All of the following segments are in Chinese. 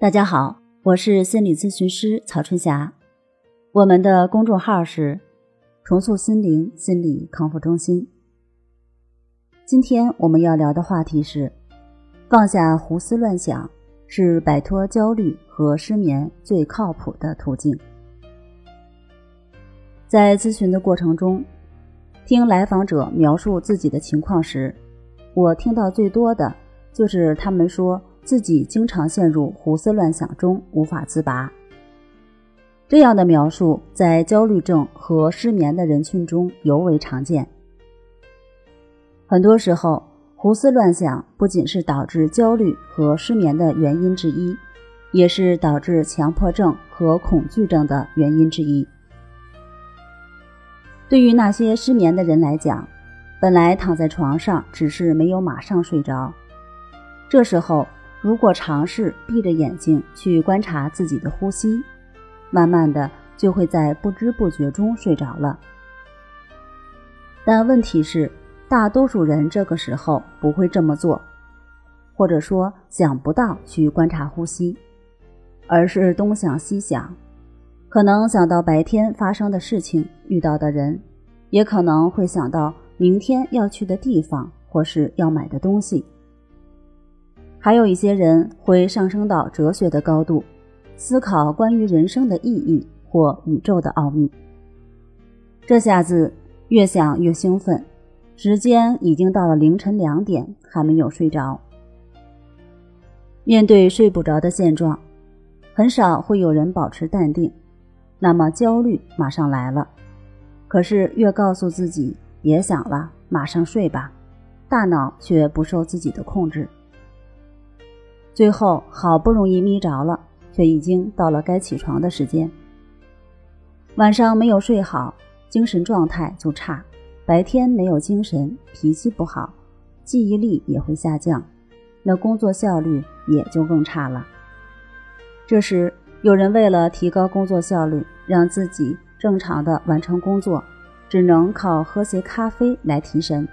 大家好，我是心理咨询师曹春霞，我们的公众号是重塑心灵心理康复中心。今天我们要聊的话题是：放下胡思乱想是摆脱焦虑和失眠最靠谱的途径。在咨询的过程中，听来访者描述自己的情况时，我听到最多的就是他们说。自己经常陷入胡思乱想中无法自拔，这样的描述在焦虑症和失眠的人群中尤为常见。很多时候，胡思乱想不仅是导致焦虑和失眠的原因之一，也是导致强迫症和恐惧症的原因之一。对于那些失眠的人来讲，本来躺在床上只是没有马上睡着，这时候。如果尝试闭着眼睛去观察自己的呼吸，慢慢的就会在不知不觉中睡着了。但问题是，大多数人这个时候不会这么做，或者说想不到去观察呼吸，而是东想西想，可能想到白天发生的事情、遇到的人，也可能会想到明天要去的地方或是要买的东西。还有一些人会上升到哲学的高度，思考关于人生的意义或宇宙的奥秘。这下子越想越兴奋，时间已经到了凌晨两点，还没有睡着。面对睡不着的现状，很少会有人保持淡定，那么焦虑马上来了。可是越告诉自己别想了，马上睡吧，大脑却不受自己的控制。最后好不容易眯着了，却已经到了该起床的时间。晚上没有睡好，精神状态就差；白天没有精神，脾气不好，记忆力也会下降，那工作效率也就更差了。这时，有人为了提高工作效率，让自己正常的完成工作，只能靠喝些咖啡来提神。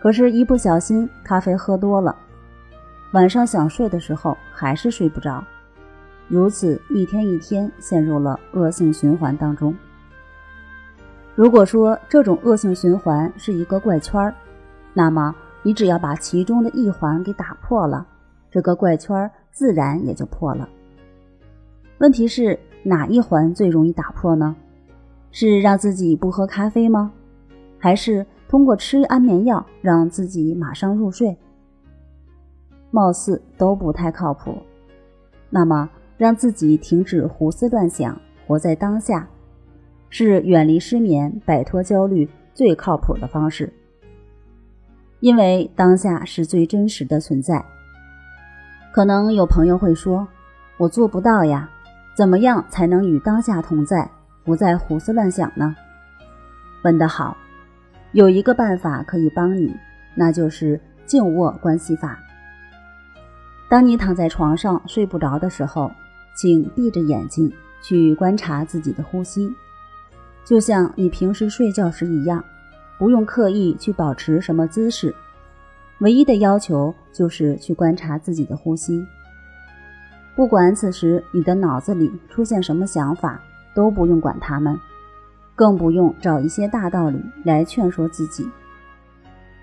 可是，一不小心，咖啡喝多了。晚上想睡的时候还是睡不着，如此一天一天陷入了恶性循环当中。如果说这种恶性循环是一个怪圈儿，那么你只要把其中的一环给打破了，这个怪圈自然也就破了。问题是哪一环最容易打破呢？是让自己不喝咖啡吗？还是通过吃安眠药让自己马上入睡？貌似都不太靠谱，那么让自己停止胡思乱想，活在当下，是远离失眠、摆脱焦虑最靠谱的方式。因为当下是最真实的存在。可能有朋友会说：“我做不到呀，怎么样才能与当下同在，不再胡思乱想呢？”问得好，有一个办法可以帮你，那就是静卧关系法。当你躺在床上睡不着的时候，请闭着眼睛去观察自己的呼吸，就像你平时睡觉时一样，不用刻意去保持什么姿势，唯一的要求就是去观察自己的呼吸。不管此时你的脑子里出现什么想法，都不用管他们，更不用找一些大道理来劝说自己，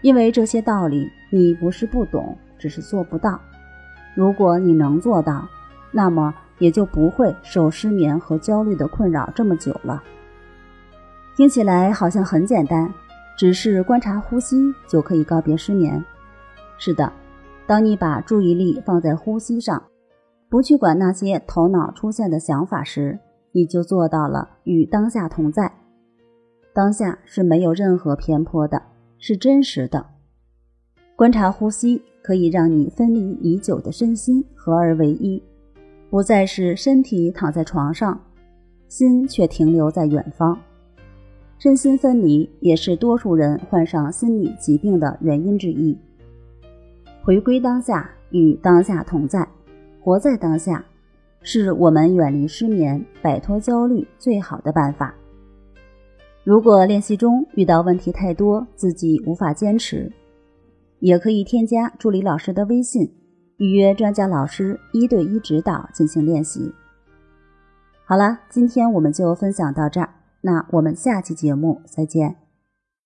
因为这些道理你不是不懂，只是做不到。如果你能做到，那么也就不会受失眠和焦虑的困扰这么久了。听起来好像很简单，只是观察呼吸就可以告别失眠。是的，当你把注意力放在呼吸上，不去管那些头脑出现的想法时，你就做到了与当下同在。当下是没有任何偏颇的，是真实的。观察呼吸。可以让你分离已久的身心合而为一，不再是身体躺在床上，心却停留在远方。身心分离也是多数人患上心理疾病的原因之一。回归当下，与当下同在，活在当下，是我们远离失眠、摆脱焦虑最好的办法。如果练习中遇到问题太多，自己无法坚持。也可以添加助理老师的微信，预约专家老师一对一指导进行练习。好了，今天我们就分享到这儿，那我们下期节目再见。